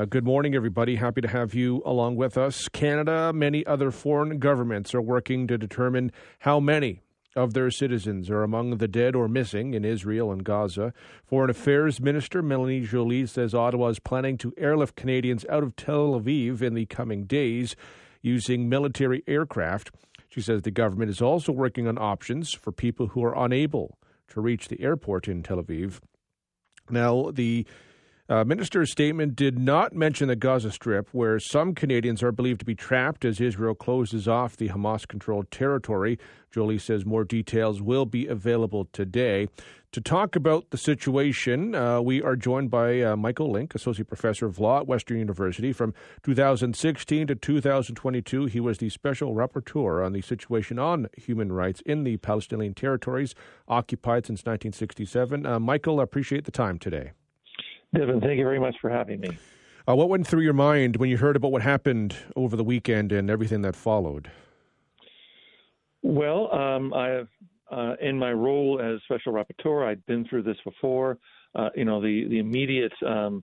Uh, good morning, everybody. Happy to have you along with us. Canada, many other foreign governments are working to determine how many of their citizens are among the dead or missing in Israel and Gaza. Foreign Affairs Minister Melanie Joly says Ottawa is planning to airlift Canadians out of Tel Aviv in the coming days using military aircraft. She says the government is also working on options for people who are unable to reach the airport in Tel Aviv. Now, the uh, minister's statement did not mention the Gaza Strip, where some Canadians are believed to be trapped as Israel closes off the Hamas controlled territory. Joly says more details will be available today. To talk about the situation, uh, we are joined by uh, Michael Lynk, Associate Professor of Law at Western University. From 2016 to 2022, he was the Special Rapporteur on the situation on human rights in the Palestinian territories occupied since 1967. Uh, Michael, I appreciate the time today. Devin, thank you very much for having me. Uh, what went through your mind when you heard about what happened over the weekend and everything that followed? Well, um, I have, uh, in my role as special rapporteur, I'd been through this before. Uh, you know, the the immediate um,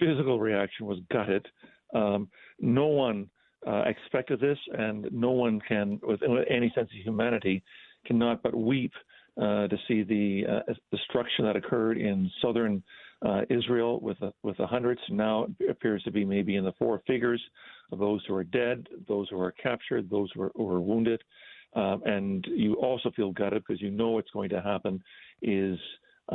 physical reaction was gutted. Um, no one uh, expected this, and no one can, with any sense of humanity, cannot but weep uh, to see the uh, destruction that occurred in southern uh, Israel with a, with the hundreds. Now appears to be maybe in the four figures of those who are dead, those who are captured, those who are, who are wounded. Um, and you also feel gutted because you know what's going to happen is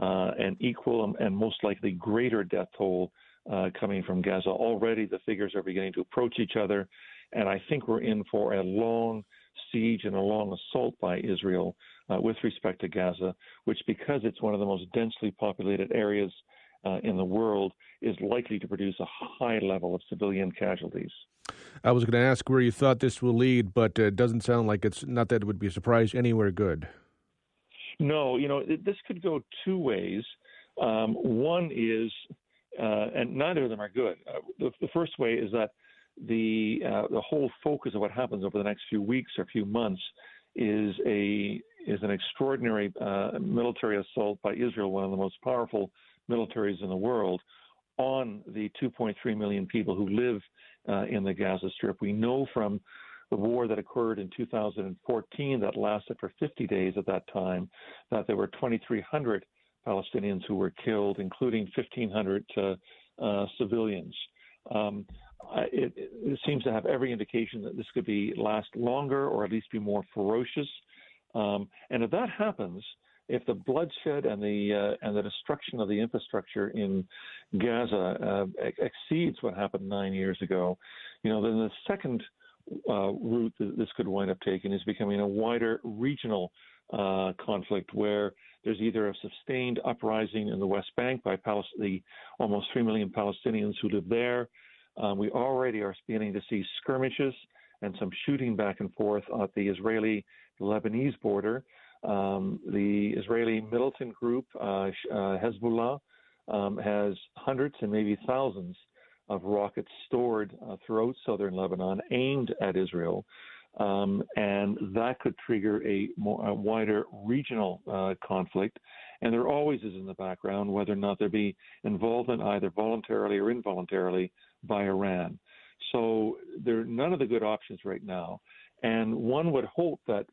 uh, an equal and most likely greater death toll uh, coming from Gaza. Already the figures are beginning to approach each other, and I think we're in for a long siege and a long assault by Israel uh, with respect to Gaza, which, because it's one of the most densely populated areas uh, in the world is likely to produce a high level of civilian casualties. I was going to ask where you thought this will lead, but it doesn't sound like it's not that it would be a surprise anywhere good. No, you know, it, this could go two ways. Um, one is, uh, and neither of them are good. Uh, the, the, first way is that the uh, the whole focus of what happens over the next few weeks or few months is a is an extraordinary uh, military assault by Israel, one of the most powerful militaries in the world on the 2.3 million people who live uh, in the Gaza Strip. We know from the war that occurred in 2014 that lasted for 50 days at that time that there were 2,300 Palestinians who were killed, including 1,500 uh, uh, civilians. Um, it, it, seems to have every indication that this could be last longer or at least be more ferocious. Um, and if that happens, if the bloodshed and the uh, and the destruction of the infrastructure in Gaza uh, exceeds what happened nine years ago, you know, then the second uh, route that this could wind up taking is becoming a wider regional uh, conflict where there's either a sustained uprising in the West Bank by the almost three million Palestinians who live there. Um, we already are beginning to see skirmishes and some shooting back and forth at the Israeli Lebanese border. Um, the Israeli militant group, uh, uh, Hezbollah, um, has hundreds and maybe thousands of rockets stored uh, throughout southern Lebanon aimed at Israel. Um, and that could trigger a, more, a wider regional uh, conflict. And there always is in the background whether or not there be involvement, either voluntarily or involuntarily, by Iran. So there are none of the good options right now. And one would hope that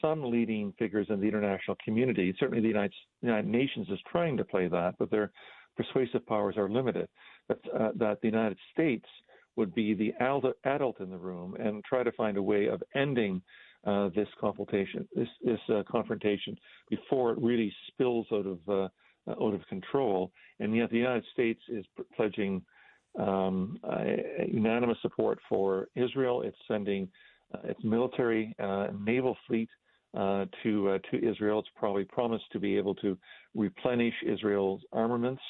some leading figures in the international community. Certainly, the United, United Nations is trying to play that, but their persuasive powers are limited. But uh, that the United States would be the adult in the room and try to find a way of ending uh, this confrontation, this, this uh, confrontation, before it really spills out of uh, out of control. And yet, the United States is pledging um, unanimous support for Israel. It's sending its military uh, naval fleet uh, to uh, to Israel. It's probably promised to be able to replenish Israel's armaments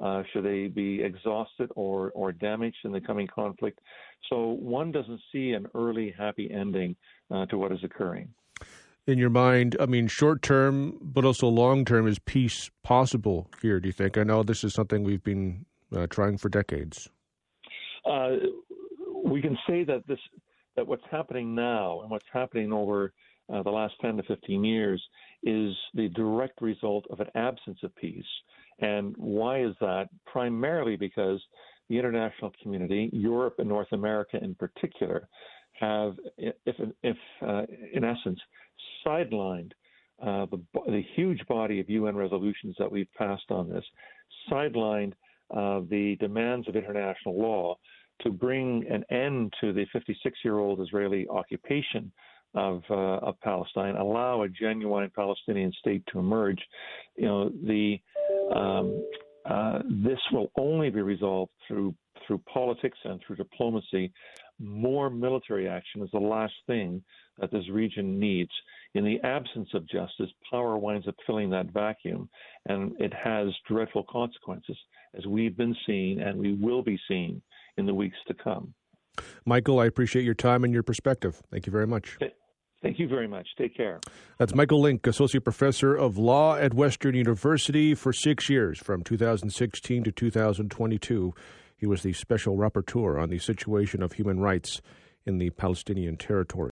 uh, should they be exhausted or or damaged in the coming conflict. So one doesn't see an early happy ending uh, to what is occurring. In your mind, I mean, short term, but also long term, is peace possible here? Do you think? I know this is something we've been uh, trying for decades. Uh, we can say that this that what's happening now and what's happening over uh, the last 10 to 15 years is the direct result of an absence of peace. And why is that? Primarily because the international community, Europe and North America in particular, have, if, if uh, in essence, sidelined uh, the, the, huge body of UN resolutions that we've passed on this, sidelined uh, the demands of international law to bring an end to the 56 year old Israeli occupation of, uh, of Palestine, allow a genuine Palestinian state to emerge. You know, the um, uh, this will only be resolved through through politics and through diplomacy. More military action is the last thing that this region needs. In the absence of justice, power winds up filling that vacuum, and it has dreadful consequences, as we've been seeing and we will be seeing in the weeks to come. Michael, I appreciate your time and your perspective. Thank you very much. Thank you very much. Take care. That's Michael Lynk, Associate Professor of Law at Western University for six years, from 2016 to 2022. He was the Special Rapporteur on the situation of human rights in the Palestinian territory.